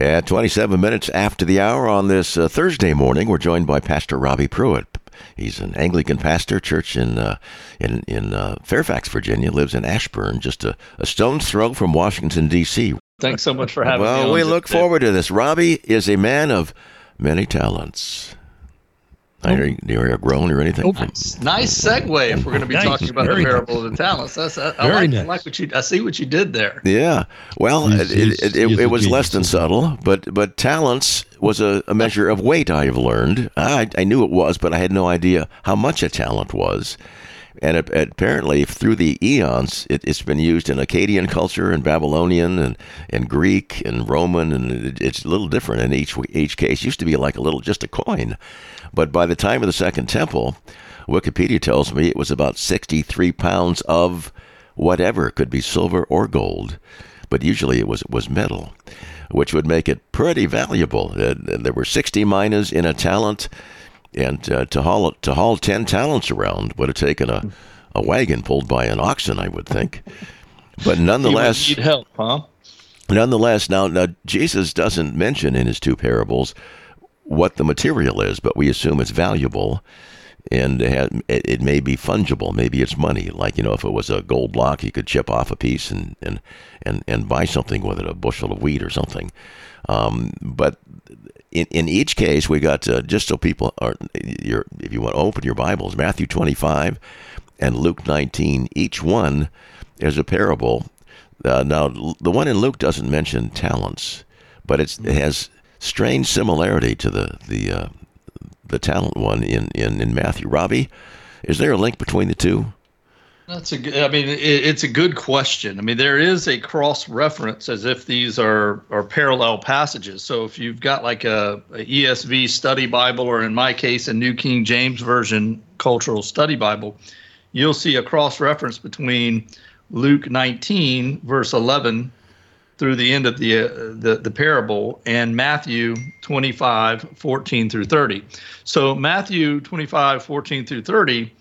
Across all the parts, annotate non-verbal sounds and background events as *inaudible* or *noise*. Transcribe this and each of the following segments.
At 27 minutes after the hour on this uh, Thursday morning, we're joined by Pastor Robbie Pruitt. He's an Anglican pastor, church in uh, in in uh, Fairfax, Virginia. Lives in Ashburn, just a, a stone's throw from Washington D.C. Thanks so much for having well, me. Well, we look forward to this. Robbie is a man of many talents. I hear you groan or anything. Oh, nice. nice segue. If we're going to be nice. talking about Very the parable of the talents, that's I, I like, nice. I like what you. I see what you did there. Yeah. Well, he's, it, it, it, it was less than subtle, but but talents was a, a measure of weight. I have learned. I I knew it was, but I had no idea how much a talent was. And it, apparently, through the eons, it, has been used in Akkadian culture and Babylonian and, and Greek and Roman, and it's a little different in each each case. It used to be like a little just a coin, but by the time of the Second Temple, Wikipedia tells me it was about 63 pounds of whatever could be silver or gold, but usually it was it was metal, which would make it pretty valuable. Uh, there were 60 minas in a talent, and uh, to haul to haul 10 talents around would have taken a, a wagon pulled by an oxen, I would think. *laughs* But nonetheless, need help, huh? Nonetheless, now, now Jesus doesn't mention in his two parables what the material is, but we assume it's valuable and it, may be fungible. Maybe it's money. Like, you know, if it was a gold block, you could chip off a piece and, and, and, and buy something with it, a bushel of wheat or something. Um, but in, in each case, we got to, just so people are, if you want to open your Bibles, Matthew 25 and Luke 19, each one is a parable. Uh, now, the one in Luke doesn't mention talents, but it has strange similarity to the the uh, the talent one in, in in Matthew. Robbie, is there a link between the two? That's a good, I mean, it, it's a good question. I mean, there is a cross reference as if these are, are parallel passages. So if you've got like a, a, ESV study Bible, or in my case, a New King James Version cultural study Bible, you'll see a cross reference between Luke 19, verse 11, through the end of the, uh, the, the parable and Matthew 25, 14 through 30. So Matthew 25, 14 through 30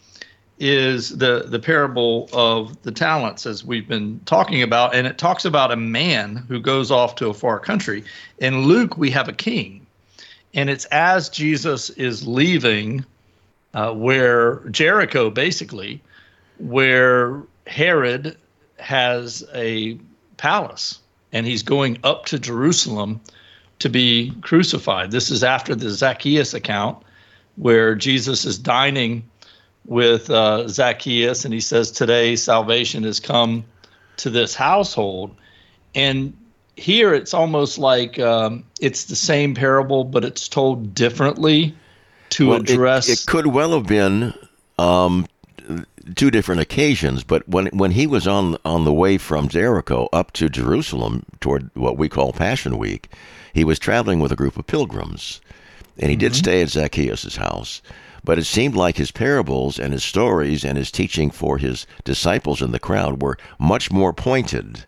is the, the parable of the talents as we've been talking about. And it talks about a man who goes off to a far country. In Luke, we have a king. And it's as Jesus is leaving uh, where Jericho, basically, where Herod has a palace and he's going up to Jerusalem to be crucified. This is after the Zacchaeus account, where Jesus is dining with uh, Zacchaeus, and he says, Today salvation has come to this household. And here it's almost like um, it's the same parable, but it's told differently to well, address. It, it, could well have been um, two different occasions, but when when he was on on the way from Jericho up to Jerusalem toward what we call Passion Week, he was traveling with a group of pilgrims, and he mm-hmm. did stay at Zacchaeus' house. But it seemed like his parables and his stories and his teaching for his disciples in the crowd were much more pointed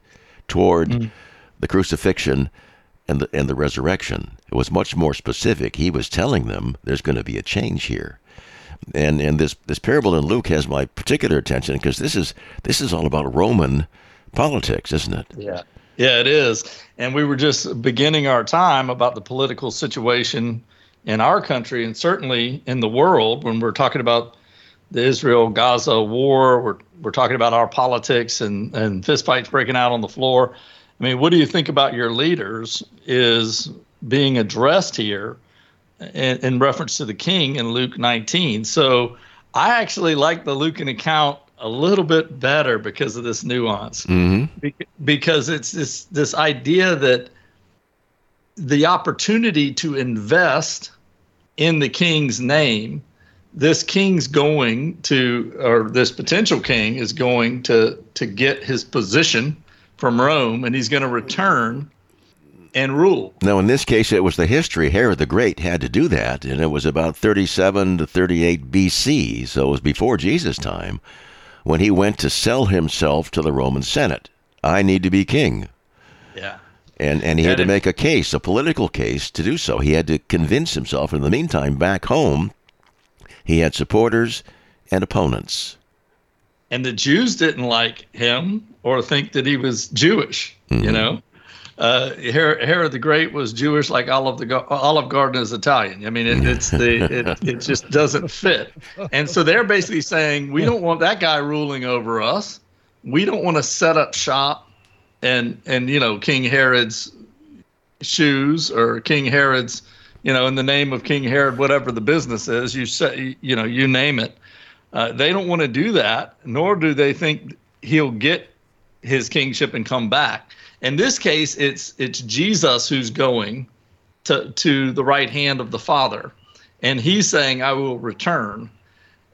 toward mm-hmm. the crucifixion and the and the resurrection. It was much more specific. He was telling them there's going to be a change here and and this this parable in Luke has my particular attention because this is this is all about Roman politics, isn't it? Yeah, yeah, it is. And we were just beginning our time about the political situation in our country and certainly in the world when we're talking about the Israel Gaza war. We're we're talking about our politics and and fistfights breaking out on the floor. I mean, what do you think about your leaders is being addressed here? in, in reference to the king in Luke 19. So I actually like the Lucan account a little bit better because of this nuance. Mm-hmm. Be- because it's this this idea that the opportunity to invest in the king's name, this king's going to, or this potential king is going to to get his position from Rome, and he's going to return and rule. Now, in this case, it was the history. Herod the Great had to do that, and it was about 37 to 38 BC, so it was before Jesus' time, when he went to sell himself to the Roman Senate. I need to be king. Yeah. And, and he had to make a case, a political case, to do so. He had to convince himself. In the meantime, back home, he had supporters and opponents. And the Jews didn't like him or think that he was Jewish, mm-hmm. you know? uh, Her Herod the Great was Jewish, like Olive the Olive Garden is Italian. I mean, it, *laughs* it's the it, it just doesn't fit. And so they're basically saying we don't want that guy ruling over us. We don't want to set up shop and and you know King Herod's shoes or King Herod's you know in the name of King Herod, whatever the business is, you say you know you name it. Uh, they don't want to do that, nor do they think he'll get his kingship and come back. In this case, it's it's Jesus who's going to to the right hand of the Father, and he's saying, "I will return."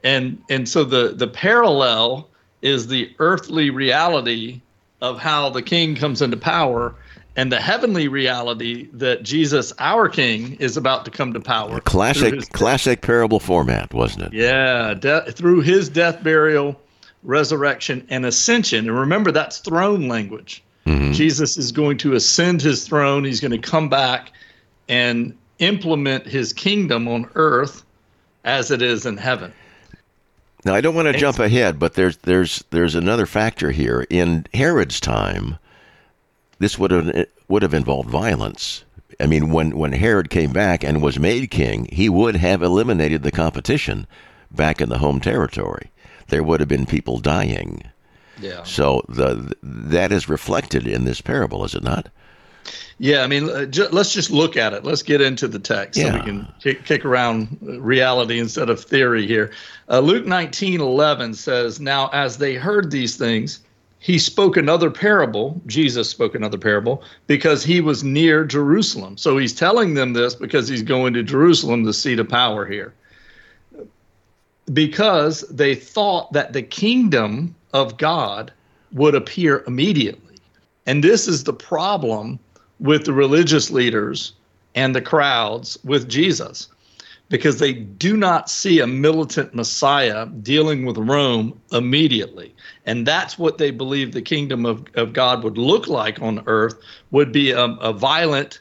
And and so the the parallel is the earthly reality of how the king comes into power and the heavenly reality that Jesus, our King, is about to come to power. Classic, classic parable format, wasn't it? Yeah, de- through his death, burial, resurrection, and ascension. And remember, that's throne language. Mm-hmm. Jesus is going to ascend his throne. He's going to come back and implement his kingdom on earth as it is in heaven. Now, I don't want to jump ahead, but there's there's there's another factor here. In Herod's time, this would have would have involved violence. I mean, when when Herod came back and was made king, he would have eliminated the competition back in the home territory. There would have been people dying. Yeah. So the that is reflected in this parable, is it not? Yeah, I mean, uh, ju- let's just look at it. Let's get into the text yeah. so we can kick, kick around reality instead of theory here. Uh, Luke 19 11 says, Now, as they heard these things, he spoke another parable. Jesus spoke another parable because he was near Jerusalem. So he's telling them this because he's going to Jerusalem, the seat of power here. Because they thought that the kingdom of God would appear immediately. And this is the problem with the religious leaders and the crowds with Jesus because they do not see a militant Messiah dealing with Rome immediately. And that's what they believe the kingdom of, of God would look like on earth would be a, a violent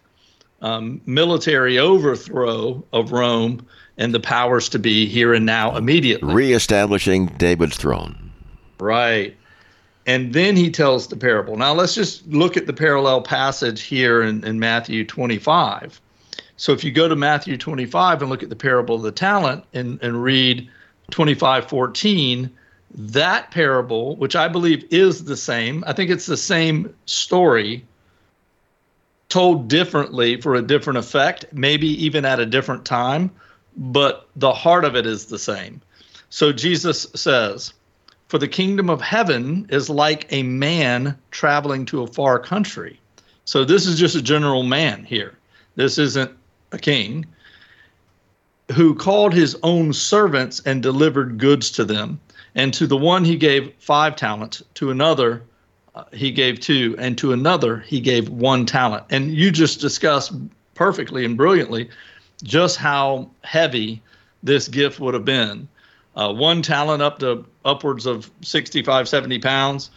um, military overthrow of Rome and the powers to be here and now immediately. Reestablishing David's throne. Right. And then he tells the parable. Now let's just look at the parallel passage here in, in Matthew 25 so if you go to Matthew 25 and look at the parable of the talent and, and read 25:14, that parable, which I believe is the same, I think it's the same story told differently for a different effect, maybe even at a different time, but the heart of it is the same. So Jesus says, For the kingdom of heaven is like a man traveling to a far country. So this is just a general man here. This isn't a king, who called his own servants and delivered goods to them. And to the one he gave five talents, to another uh, he gave two, and to another he gave one talent. And you just discussed perfectly and brilliantly just how heavy this gift would have been. Uh, one talent up to upwards of 65, 70 pounds.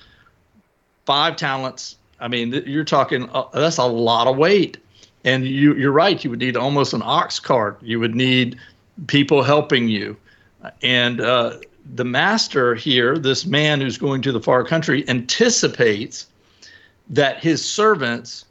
Five talents. I mean, you're talking, uh, that's a lot of weight and you, you're right. You would need almost an ox cart. You would need people helping you. And uh, the master here, this man who's going to the far country, anticipates that his servants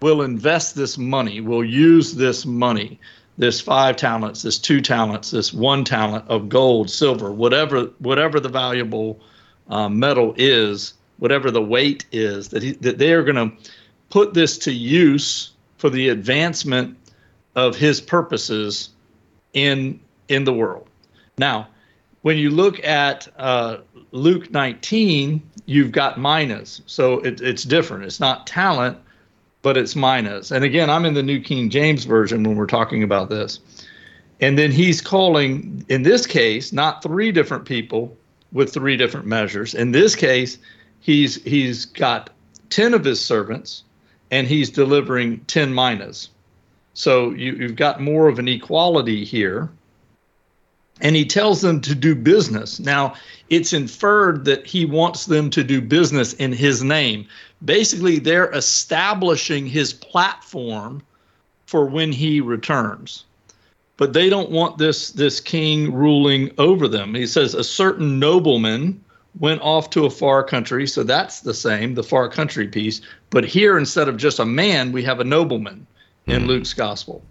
will invest this money, will use this money, this five talents, this two talents, this one talent of gold, silver, whatever, whatever the valuable uh, metal is, whatever the weight is, that he, that they are going to put this to use for the advancement of his purposes in in the world. Now, when you look at uh, Luke 19, you've got minas, so it, it's different. It's not talent, but it's minas. And again, I'm in the New King James version when we're talking about this. And then he's calling, in this case, not three different people with three different measures. In this case, he's he's got ten of his servants and he's delivering 10 minas. So you, you've got more of an equality here. And he tells them to do business. Now, it's inferred that he wants them to do business in his name. Basically, they're establishing his platform for when he returns. But they don't want this, this king ruling over them. He says, A certain nobleman went off to a far country. So that's the same, the far country piece. But here, instead of just a man, we have a nobleman in mm. Luke's gospel.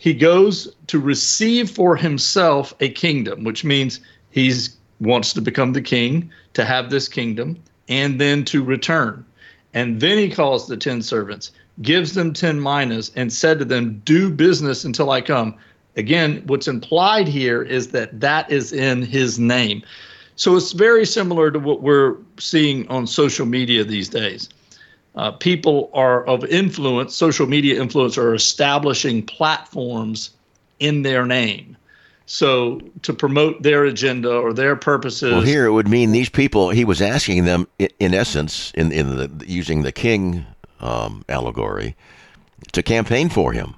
He goes to receive for himself a kingdom, which means he wants to become the king, to have this kingdom, and then to return. And then he calls the 10 servants, gives them 10 minas, and said to them, Do business until I come. Again, what's implied here is that that is in his name. So it's very similar to what we're seeing on social media these days. Uh, people are of influence, social media influence, are establishing platforms in their name. So to promote their agenda or their purposes. Well, here it would mean these people. He was asking them, in essence, in in the using the king um, allegory, to campaign for him.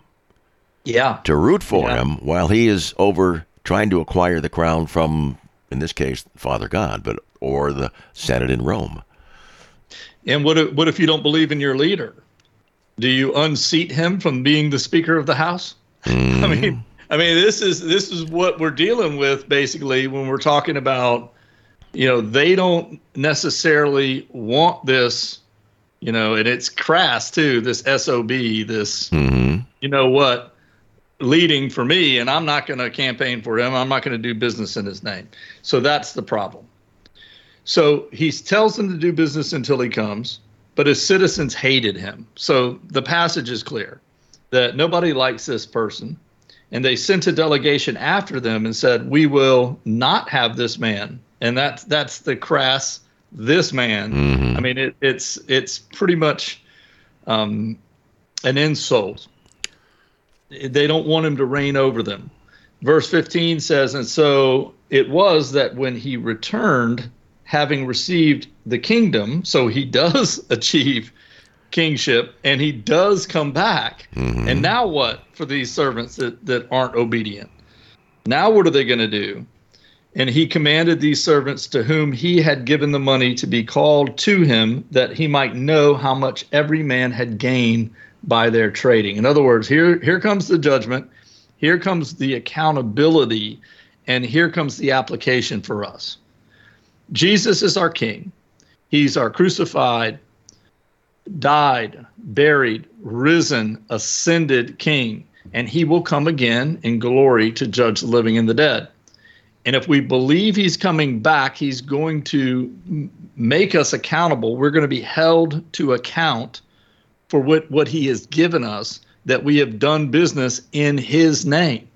Yeah. To root for yeah. him while he is over trying to acquire the crown from, in this case, Father God, but or the Senate in Rome. And what if, what if you don't believe in your leader? Do you unseat him from being the Speaker of the House? Mm. *laughs* I mean, I mean, this is this is what we're dealing with basically when we're talking about, you know, they don't necessarily want this, you know, and it's crass too. This sob, this, mm-hmm. you know what, leading for me, and I'm not going to campaign for him. I'm not going to do business in his name. So that's the problem. So he tells them to do business until he comes, but his citizens hated him. So the passage is clear that nobody likes this person and they sent a delegation after them and said, "We will not have this man." And that's that's the crass this man. Mm-hmm. I mean, it, it's it's pretty much um, an insult. They don't want him to reign over them. Verse 15 says, And so it was that when he returned, having received the kingdom, so he does *laughs* achieve kingship and he does come back. Mm-hmm. And now what for these servants that, that aren't obedient? Now what are they going to do? And he commanded these servants to whom he had given the money to be called to him that he might know how much every man had gained by their trading. In other words, here here comes the judgment, here comes the accountability, and here comes the application for us. Jesus is our king. He's our crucified, died, buried, risen, ascended King, and he will come again in glory to judge the living and the dead. And if we believe he's coming back, he's going to make us accountable. We're going to be held to account for what, what he has given us, that we have done business in his name.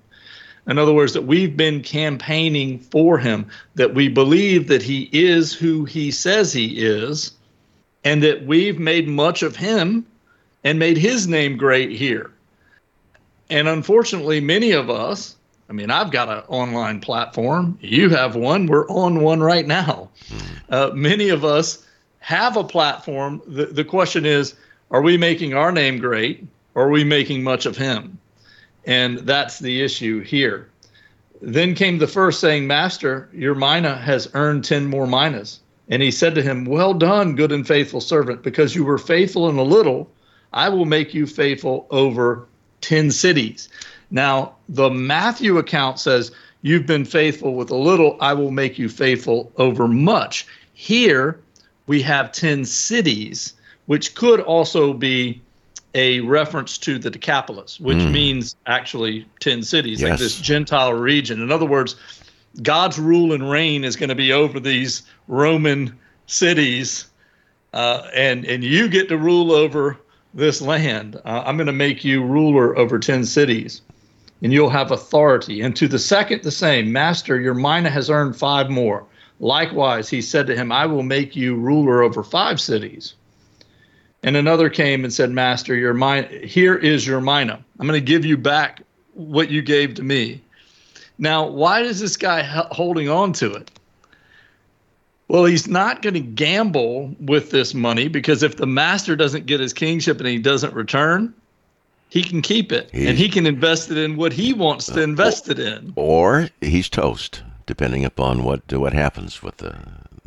In other words, that we've been campaigning for him, that we believe that he is who he says he is, and that we've made much of him and made his name great here. And unfortunately, many of us, I mean, I've got an online platform. You have one. We're on one right now. Hmm. Uh, many of us have a platform. The, the question is are we making our name great or are we making much of him? And that's the issue here. Then came the first saying, Master, your mina has earned 10 more minas. And he said to him, Well done, good and faithful servant, because you were faithful in a little, I will make you faithful over 10 cities. Now, the Matthew account says, You've been faithful with a little, I will make you faithful over much. Here, we have 10 cities, which could also be a reference to the Decapolis, which mm. means actually 10 cities, yes. like this Gentile region. In other words, God's rule and reign is going to be over these Roman cities, uh, and and you get to rule over this land. Uh, I'm going to make you ruler over ten cities, and you'll have authority. And to the second, the same, Master, your mina has earned five more. Likewise, he said to him, I will make you ruler over five cities. And another came and said, Master, your mina, here is your mina. I'm going to give you back what you gave to me. Now, why is this guy holding on to it? Well, he's not going to gamble with this money because if the master doesn't get his kingship and he doesn't return, he can keep it he's, and he can invest it in what he wants to uh, invest it in. Or he's toast, depending upon what what happens with the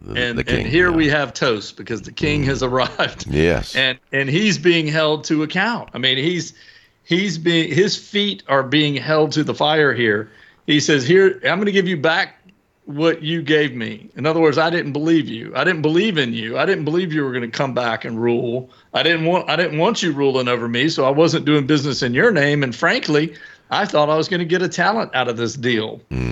the, and, the king. And here yeah. we have toast because the king mm. has arrived. *laughs* Yes, and and he's being held to account. I mean, he's he's being his feet are being held to the fire here he says, Here, I'm going to give you back what you gave me. In other words, I didn't believe you. I didn't believe in you. I didn't believe you were going to come back and rule. I didn't want I didn't want you ruling over me, so I wasn't doing business in your name. And frankly, I thought I was going to get a talent out of this deal. Mm.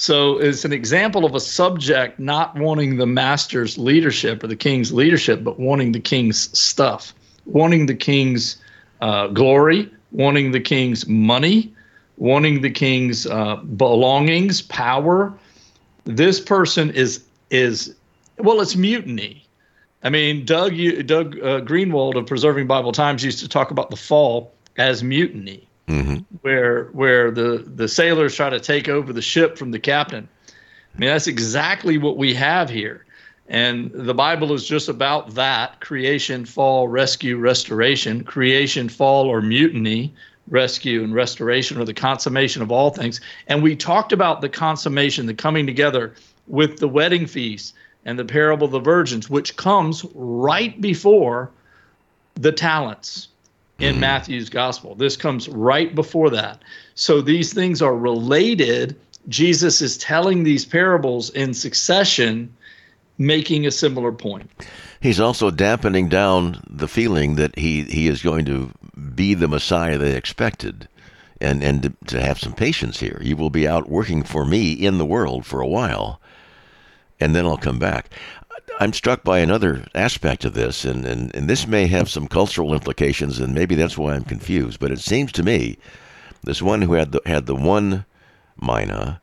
So it's an example of a subject not wanting the master's leadership or the king's leadership, but wanting the king's stuff, wanting the king's uh, glory, wanting the king's money, wanting the king's uh, belongings, power. This person is is well, it's mutiny. I mean, Doug Doug uh, Greenwold of Preserving Bible Times used to talk about the fall as mutiny, mm-hmm. where where the the sailors try to take over the ship from the captain. I mean, that's exactly what we have here. And the Bible is just about that creation, fall, rescue, restoration, creation, fall, or mutiny, rescue, and restoration, or the consummation of all things. And we talked about the consummation, the coming together with the wedding feast and the parable of the virgins, which comes right before the talents in mm-hmm. Matthew's gospel. This comes right before that. So these things are related. Jesus is telling these parables in succession, making a similar point. He's also dampening down the feeling that he, he is going to be the Messiah they expected and, and to, to have some patience here. You will be out working for me in the world for a while, and then I'll come back. I'm struck by another aspect of this, and, and, and this may have some cultural implications, and maybe that's why I'm confused. But it seems to me, this one who had the, had the one mina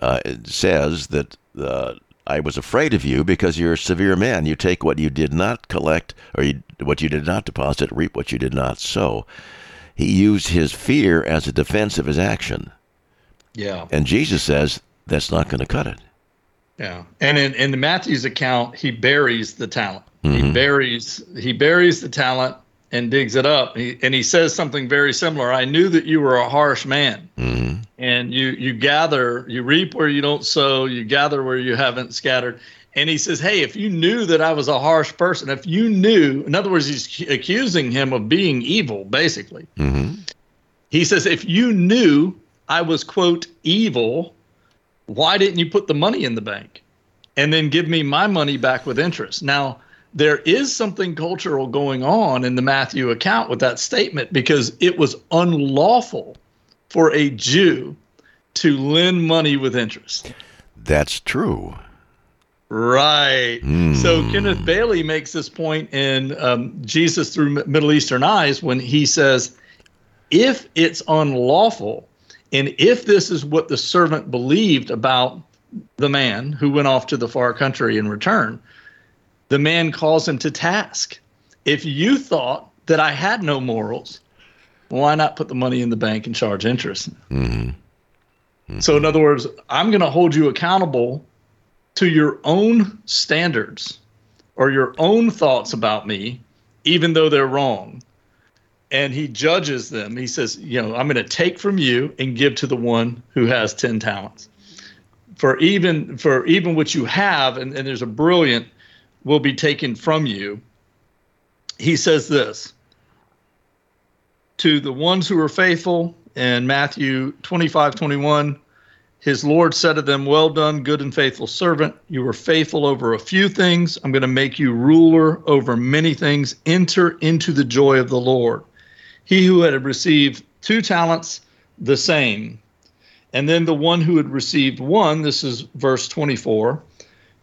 uh, says that uh, I was afraid of you because you're a severe man. You take what you did not collect, or you, what you did not deposit, reap what you did not sow. He used his fear as a defense of his action. Yeah. And Jesus says that's not going to cut it. Yeah, and in in Matthew's account, he buries the talent. Mm-hmm. He buries he buries the talent and digs it up. He, and he says something very similar. I knew that you were a harsh man, mm-hmm. and you you gather, you reap where you don't sow, you gather where you haven't scattered. And he says, "Hey, if you knew that I was a harsh person, if you knew, in other words, he's accusing him of being evil, basically. Mm-hmm. He says, if you knew I was quote evil." Why didn't you put the money in the bank and then give me my money back with interest? Now, there is something cultural going on in the Matthew account with that statement because it was unlawful for a Jew to lend money with interest. That's true. Right. Mm. So Kenneth Bailey makes this point in um, Jesus Through Middle Eastern Eyes when he says, if it's unlawful and if this is what the servant believed about the man who went off to the far country in return, the man calls him to task. If you thought that I had no morals, why not put the money in the bank and charge interest? Mm-hmm. Mm-hmm. So, in other words, I'm going to hold you accountable to your own standards or your own thoughts about me, even though they're wrong and he judges them. He says, you know, I'm going to take from you and give to the one who has 10 talents. For even for even what you have, and, and there's a brilliant will be taken from you. He says this to the ones who are faithful in Matthew 25, 21. His Lord said to them, Well done, good and faithful servant. You were faithful over a few things. I'm going to make you ruler over many things. Enter into the joy of the Lord. He who had received two talents, the same. And then the one who had received one, this is verse 24,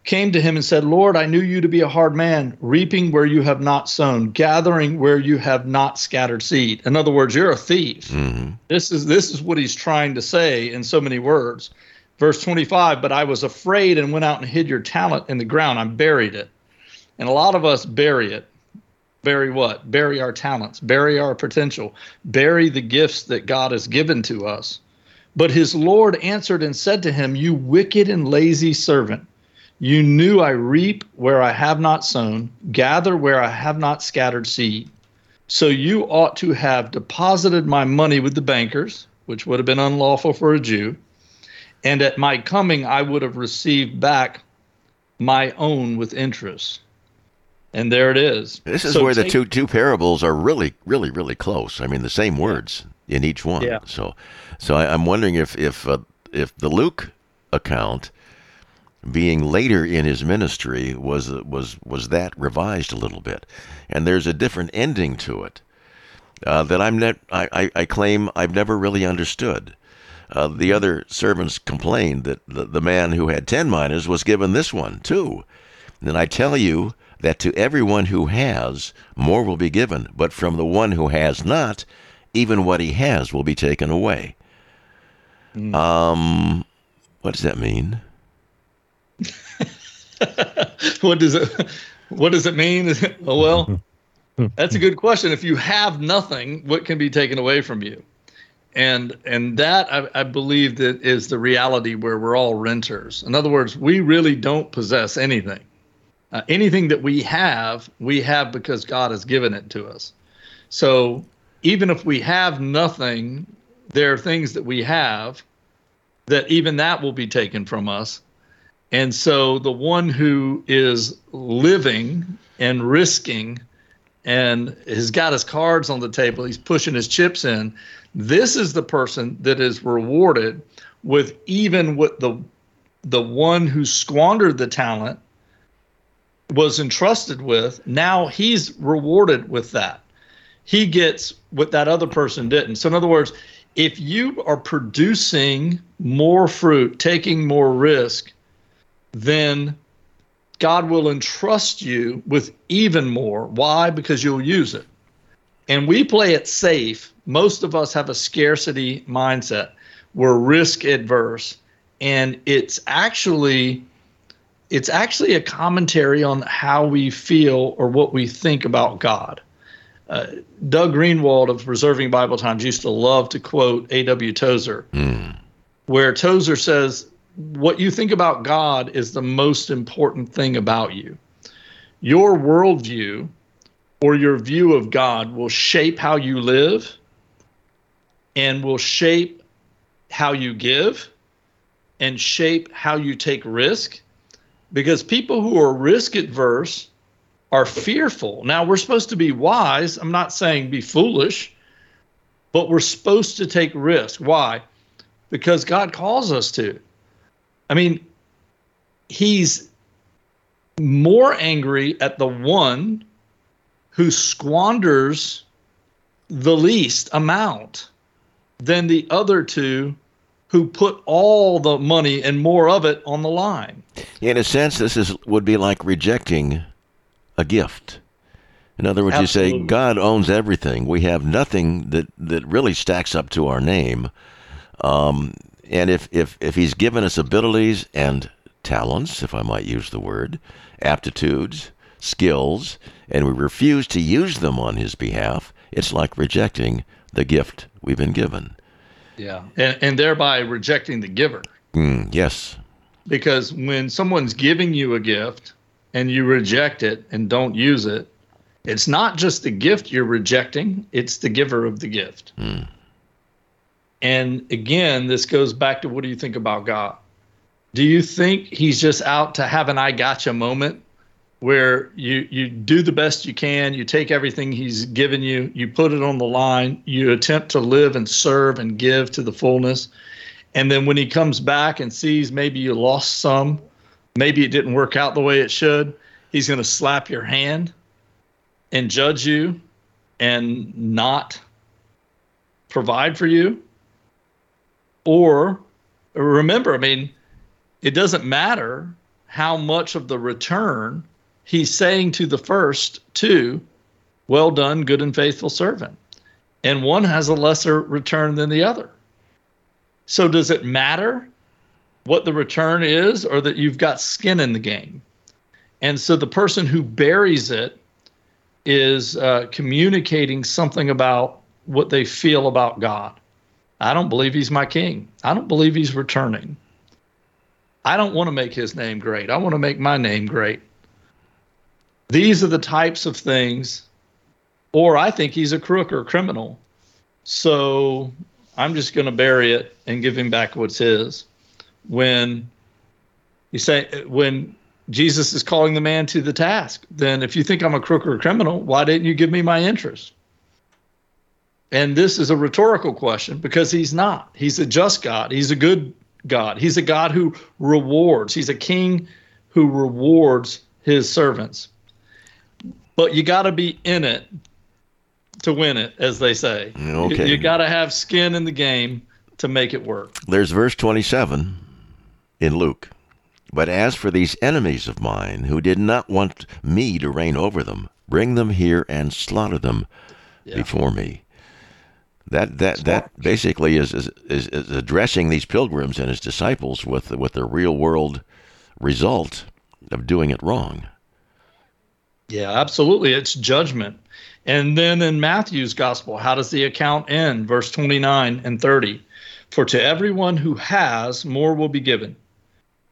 came to him and said, Lord, I knew you to be a hard man, reaping where you have not sown, gathering where you have not scattered seed. In other words, you're a thief. Mm-hmm. This is this is what he's trying to say in so many words. Verse 25, but I was afraid and went out and hid your talent in the ground. I buried it. And a lot of us bury it bury what? Bury our talents, bury our potential, bury the gifts that God has given to us. But his Lord answered and said to him, You wicked and lazy servant, you knew I reap where I have not sown, gather where I have not scattered seed. So you ought to have deposited my money with the bankers, which would have been unlawful for a Jew, and at my coming I would have received back my own with interest and there it is. This is so where take, the two two parables are really, really, really close. I mean, the same words in each one. Yeah. So, so I, am wondering if if uh, if the Luke account being later in his ministry was was was that revised a little bit, and there's a different ending to it uh, that I'm net, I, I, claim I've never really understood. Uh, the other servants complained that the, the man who had ten minas was given this one too. And I tell you that to everyone who has, more will be given, but from the one who has not, even what he has will be taken away. Mm. Um, what does that mean? *laughs* what does it What does it mean? *laughs* Oh well, *laughs* that's a good question. If you have nothing, what can be taken away from you? And and that I, I believe that is the reality where we're all renters. In other words, we really don't possess anything. Uh, anything that we have, we have because God has given it to us. So even if we have nothing, there are things that we have that even that will be taken from us. And so the one who is living and risking and has got his cards on the table, he's pushing his chips in. This is the person that is rewarded with even what the the one who squandered the talent was entrusted with. Now he's rewarded with that. He gets what that other person didn't. So in other words, if you are producing more fruit, taking more risk, then God will entrust you with even more. Why? Because you'll use it. And we play it safe. Most of us have a scarcity mindset. We're risk adverse. And it's actually it's actually a commentary on how we feel or what we think about God. Uh, Doug Greenwold of Preserving Bible Times used to love to quote A.W. Tozer, mm. where Tozer says, What you think about God is the most important thing about you. Your worldview or your view of God will shape how you live and will shape how you give and shape how you take risk because people who are risk adverse are fearful. Now, we're supposed to be wise. I'm not saying be foolish, but we're supposed to take risk. Why? Because God calls us to. I mean, He's more angry at the one who squanders the least amount than the other two who put all the money and more of it on the line. In a sense, this is would be like rejecting a gift. In other words, Absolutely. you say God owns everything. We have nothing that, that really stacks up to our name. Um, and if, if, if He's given us abilities and talents, if I might use the word, aptitudes, skills, and we refuse to use them on His behalf, it's like rejecting the gift we've been given. Yeah, and, and thereby rejecting the giver. Mm, yes. Because when someone's giving you a gift, and you reject it and don't use it, it's not just the gift you're rejecting, it's the giver of the gift. Mm. And again, this goes back to what do you think about God? Do you think he's just out to have an I gotcha moment where you you do the best you can, you take everything he's given you, you put it on the line, you attempt to live and serve and give to the fullness. And then when he comes back and sees maybe you lost some, maybe it didn't work out the way it should, he's going to slap your hand and judge you and not provide for you. Or remember, I mean, it doesn't matter how much of the return he's saying to the first two, well done, good and faithful servant. And one has a lesser return than the other. So does it matter what the return is or that you've got skin in the game. And so the person who buries it is uh, communicating something about what they feel about God. I don't believe he's my king. I don't believe he's returning. I don't want to make his name great. I want to make my name great. These are the types of things, or I think he's a crook or a criminal. So I'm just going to bury it and give him back what's his when you say when Jesus is calling the man to the task, then if you think I'm a crook or a criminal, why didn't you give me my interest? And this is a rhetorical question because he's not. He's a just God. He's a good God. He's a God who rewards. He's a king who rewards his servants. But you got to be in it to win it, as they say. Okay. You, you got to have skin in the game to make it work. There's verse 27 in Luke. But as for these enemies of mine who did not want me to reign over them, bring them here and slaughter them yeah. before me. That that that basically is, is is is addressing these pilgrims and his disciples with with the real world result of doing it wrong. Yeah, absolutely. It's judgment. And then in Matthew's gospel, how does the account end? Verse 29 and 30. For to everyone who has, more will be given,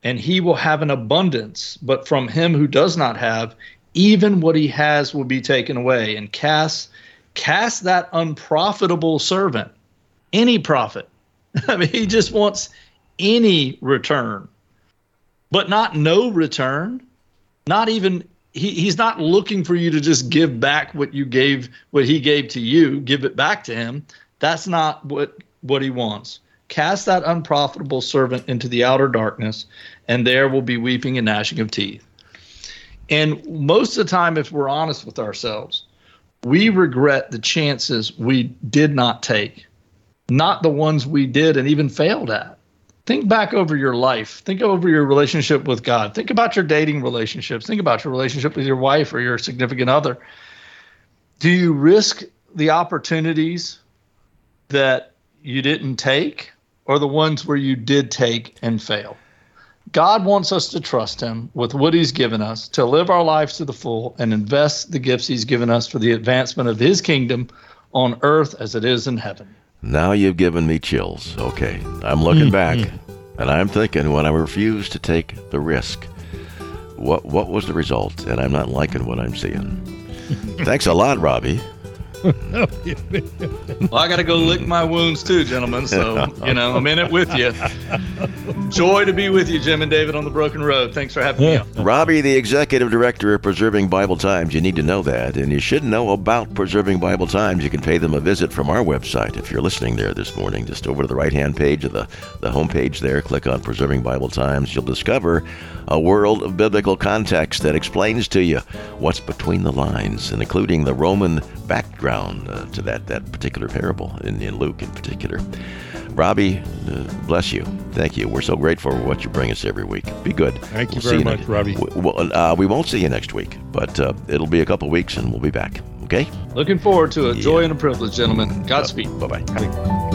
and he will have an abundance. But from him who does not have, even what he has will be taken away. And cast, cast that unprofitable servant, any profit. *laughs* I mean, he just wants any return, but not no return, not even he, he's not looking for you to just give back what you gave what he gave to you give it back to him. That's not what what he wants. Cast that unprofitable servant into the outer darkness and there will be weeping and gnashing of teeth. And most of the time if we're honest with ourselves we regret the chances we did not take. Not the ones we did and even failed at think back over your life. Think over your relationship with God. Think about your dating relationships. Think about your relationship with your wife or your significant other. Do you risk the opportunities that you didn't take or the ones where you did take and fail? God wants us to trust Him with what He's given us, to live our lives to the full and invest the gifts He's given us for the advancement of His kingdom on earth as it is in heaven. Now you've given me chills. Okay, I'm looking mm-hmm. back and I'm thinking when I refused to take the risk, what what was the result? And I'm not liking what I'm seeing. *laughs* Thanks a lot, Robbie. *laughs* well, I got to go lick my wounds too, gentlemen. So, you know, I'm in it with you. Joy to be with you, Jim and David, on the Broken Road. Thanks for having me on. Robbie, the executive director of Preserving Bible Times, you need to know that. And you should know about Preserving Bible Times. You can pay them a visit from our website if you're listening there this morning. Just over to the right hand page of the, the homepage there, click on Preserving Bible Times. You'll discover a world of biblical context that explains to you what's between the lines, and including the Roman background uh, to that, that particular parable in, in Luke in particular. Robbie, uh, bless you. Thank you. We're so grateful for what you bring us every week. Be good. Thank you we'll very much, Robbie. We, well, uh, we won't see you next week, but uh, it'll be a couple weeks and we'll be back. Okay? Looking forward to it. Yeah. Joy and a privilege, gentlemen. Godspeed. bye bye.